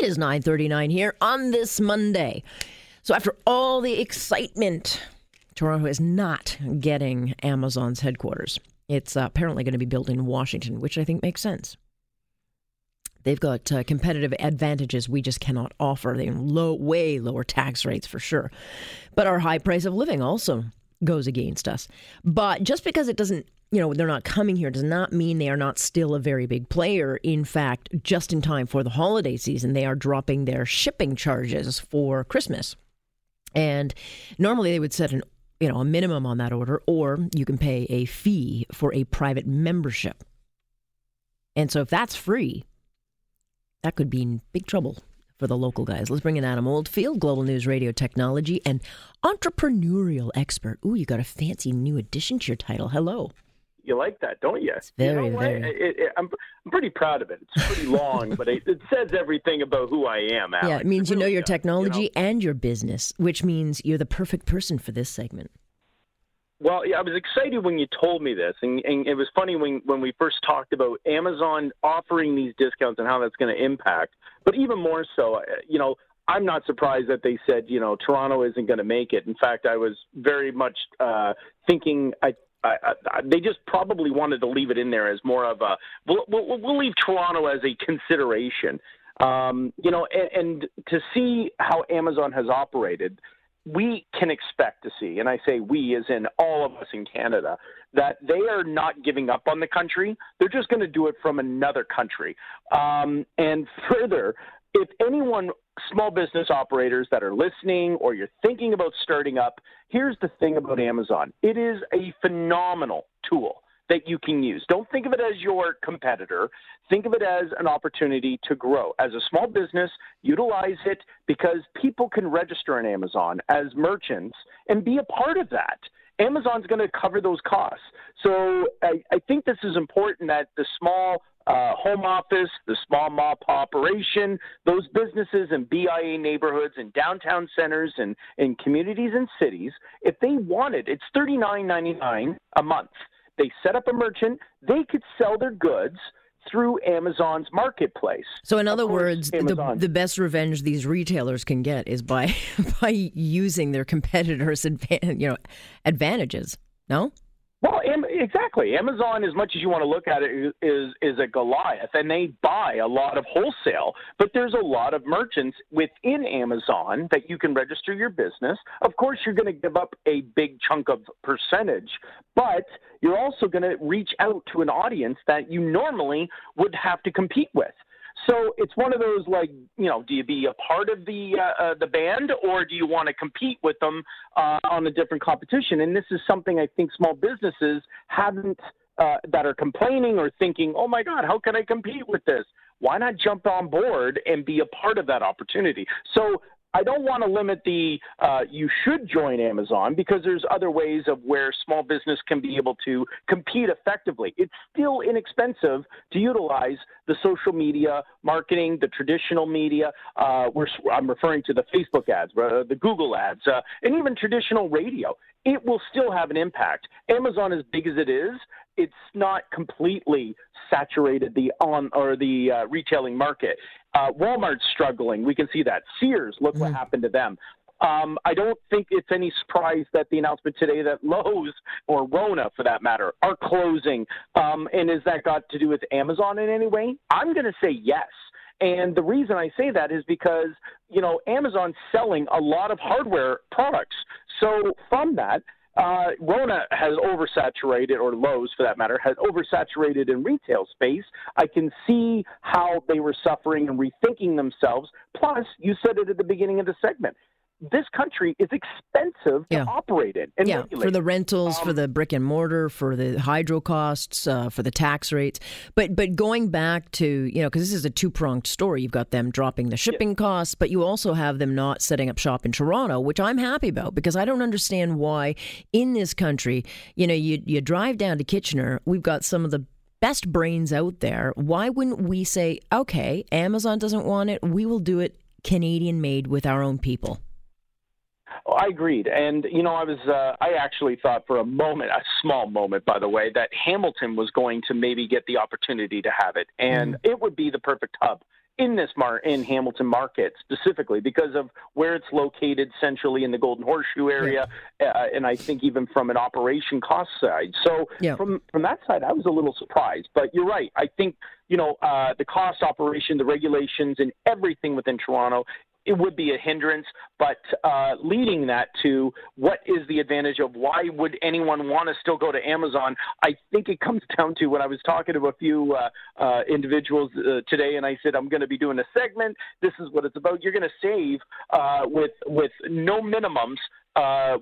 It is 9:39 here on this Monday. So after all the excitement, Toronto is not getting Amazon's headquarters. It's uh, apparently going to be built in Washington, which I think makes sense. They've got uh, competitive advantages we just cannot offer. They low, way lower tax rates for sure, but our high price of living also goes against us. But just because it doesn't, you know, they're not coming here does not mean they are not still a very big player. In fact, just in time for the holiday season, they are dropping their shipping charges for Christmas. And normally they would set an you know a minimum on that order or you can pay a fee for a private membership. And so if that's free, that could be in big trouble for the local guys. Let's bring in Adam Oldfield, Global News Radio Technology and entrepreneurial expert. Ooh, you got a fancy new addition to your title. Hello. You like that, don't you? It's very, you know very- It, it, I'm, I'm pretty proud of it. It's pretty long, but it, it says everything about who I am. Alex. yeah, it means you know your does, you know? technology and your business, which means you're the perfect person for this segment. Well, yeah, I was excited when you told me this, and, and it was funny when when we first talked about Amazon offering these discounts and how that's going to impact. But even more so, uh, you know, I'm not surprised that they said, you know, Toronto isn't going to make it. In fact, I was very much uh, thinking I. I, I, they just probably wanted to leave it in there as more of a we'll, we'll, we'll leave Toronto as a consideration. Um, you know, and, and to see how Amazon has operated, we can expect to see, and I say we as in all of us in Canada, that they are not giving up on the country. They're just going to do it from another country. Um, and further, if anyone, small business operators that are listening or you're thinking about starting up, here's the thing about Amazon it is a phenomenal tool that you can use. Don't think of it as your competitor. Think of it as an opportunity to grow. As a small business, utilize it because people can register on Amazon as merchants and be a part of that. Amazon's going to cover those costs. So I, I think this is important that the small uh, home office, the small mom operation, those businesses in BIA neighborhoods and downtown centers and in communities and cities, if they wanted, it's thirty nine ninety nine a month. They set up a merchant, they could sell their goods through Amazon's marketplace. So, in other course, words, the, the best revenge these retailers can get is by by using their competitors' advan- you know advantages. No, Well, exactly. Amazon, as much as you want to look at it, is is a Goliath, and they buy a lot of wholesale. But there's a lot of merchants within Amazon that you can register your business. Of course, you're going to give up a big chunk of percentage, but you're also going to reach out to an audience that you normally would have to compete with. So it's one of those like you know, do you be a part of the uh, uh, the band or do you want to compete with them uh, on a different competition? And this is something I think small businesses haven't uh, that are complaining or thinking, oh my God, how can I compete with this? Why not jump on board and be a part of that opportunity? So I don't want to limit the uh, you should join Amazon because there's other ways of where small business can be able to compete effectively. It's still inexpensive to utilize the social media marketing, the traditional media. Uh, I'm referring to the Facebook ads, uh, the Google ads, uh, and even traditional radio. It will still have an impact. Amazon, as big as it is, it's not completely saturated the on or the uh, retailing market. Uh, Walmart's struggling. We can see that. Sears, look what happened to them. Um, I don't think it's any surprise that the announcement today that Lowe's or Rona, for that matter, are closing. Um, and has that got to do with Amazon in any way? I'm going to say yes. And the reason I say that is because, you know, Amazon's selling a lot of hardware products. So from that, uh, Rona has oversaturated, or Lowe's for that matter, has oversaturated in retail space. I can see how they were suffering and rethinking themselves. Plus, you said it at the beginning of the segment. This country is expensive Yeah. to operate in. And yeah, regulate. for the rentals, Um, for the brick and mortar, for the hydro costs, uh, for the tax rates. But but going back to you know because this is a two pronged story. You've got them dropping the shipping costs, but you also have them not setting up shop in Toronto, which I'm happy about because I don't understand why in this country, you know, you you drive down to Kitchener, we've got some of the best brains out there. Why wouldn't we say, okay, Amazon doesn't want it, we will do it Canadian made with our own people? Oh, I agreed, and you know, I was uh, I actually thought for a moment, a small moment, by the way, that Hamilton was going to maybe get the opportunity to have it, and it would be the perfect hub in this mar in Hamilton market specifically because of where it's located centrally in the Golden Horseshoe area, uh, and I think even from an operation cost side. So Yeah. from from that side, I was a little surprised, but you're right. I think you know uh, the cost operation, the regulations, and everything within Toronto it would be a hindrance, but uh, leading that to what is the advantage of why would anyone want to still go to Amazon? I think it comes down to when I was talking to a few uh, uh, individuals uh, today, and I said I'm going to be doing a segment. This is what it's about. You're going to save uh, with with no minimums. Uh,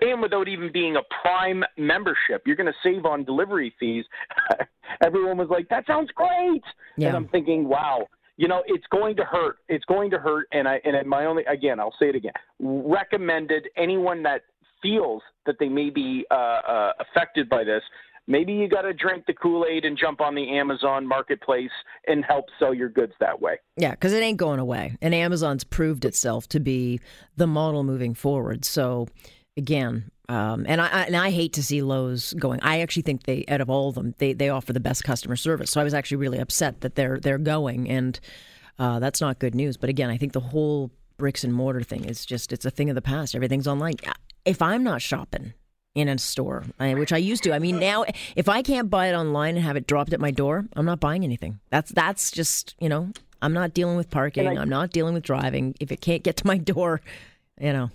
and without even being a prime membership, you're going to save on delivery fees. Everyone was like, "That sounds great," Yeah. and I'm thinking, "Wow, you know, it's going to hurt. It's going to hurt. And I and my only again, I'll say it again. Recommended anyone that feels that they may be uh, uh, affected by this. Maybe you got to drink the Kool Aid and jump on the Amazon marketplace and help sell your goods that way. Yeah, because it ain't going away. And Amazon's proved itself to be the model moving forward. So, again, um, and I, and I hate to see Lowe's going. I actually think they, out of all of them, they they offer the best customer service. So I was actually really upset that they're they're going, and uh, that's not good news. But again, I think the whole bricks and mortar thing is just it's a thing of the past. Everything's online. If I'm not shopping in a store, I- which I used to. I mean, now if I can't buy it online and have it dropped at my door, I'm not buying anything. That's that's just you know, I'm not dealing with parking. I- I'm not dealing with driving. If it can't get to my door, you know,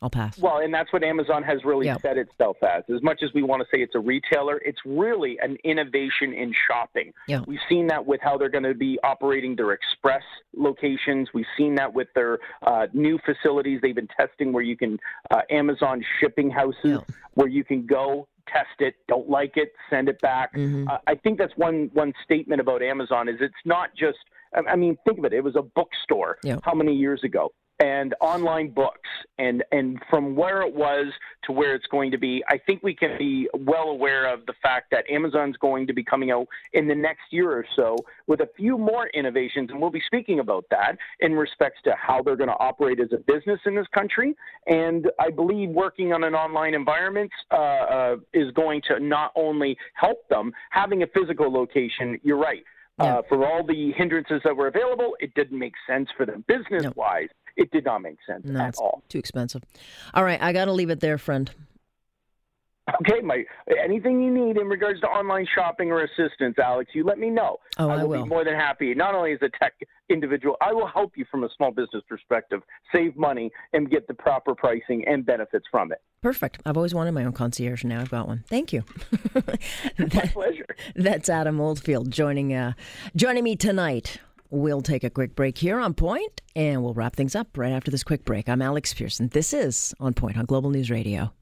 I'll pass. Well, and that's what Amazon has really Yeah. set itself as. As much as we want to say it's a retailer, it's really an innovation in shopping. Yeah. We've seen that with how they're going to be operating their express locations. We've seen that with their uh, new facilities they've been testing where you can, uh, Amazon shipping houses, Yeah. where you can go test it, don't like it, send it back. Mm-hmm. Uh, I think that's one one statement about Amazon is it's not just. I mean, think of it. It was a bookstore. Yeah. How many years ago? And online books, and and from where it was to where it's going to be, I think we can be well aware of the fact that Amazon's going to be coming out in the next year or so with a few more innovations, and we'll be speaking about that in respects to how they're going to operate as a business in this country. And I believe working on an online environment uh, uh, is going to not only help them having a physical location. You're right. Yeah. Uh, for all the hindrances that were available, it didn't make sense for them business wise. It did not make sense No, at all. too expensive. All right, I got to leave it there, friend. Okay, my anything you need in regards to online shopping or assistance, Alex, you let me know. Oh, I will, will. be more than happy. Not only as a tech individual, I will help you from a small business perspective, save money, and get the proper pricing and benefits from it. Perfect. I've always wanted my own concierge, and now I've got one. Thank you. That- Pleasure. That's Adam Oldfield joining uh, joining me tonight. We'll take a quick break here on Point, and we'll wrap things up right after this quick break. I'm Alex Pearson. This is On Point on Global News Radio.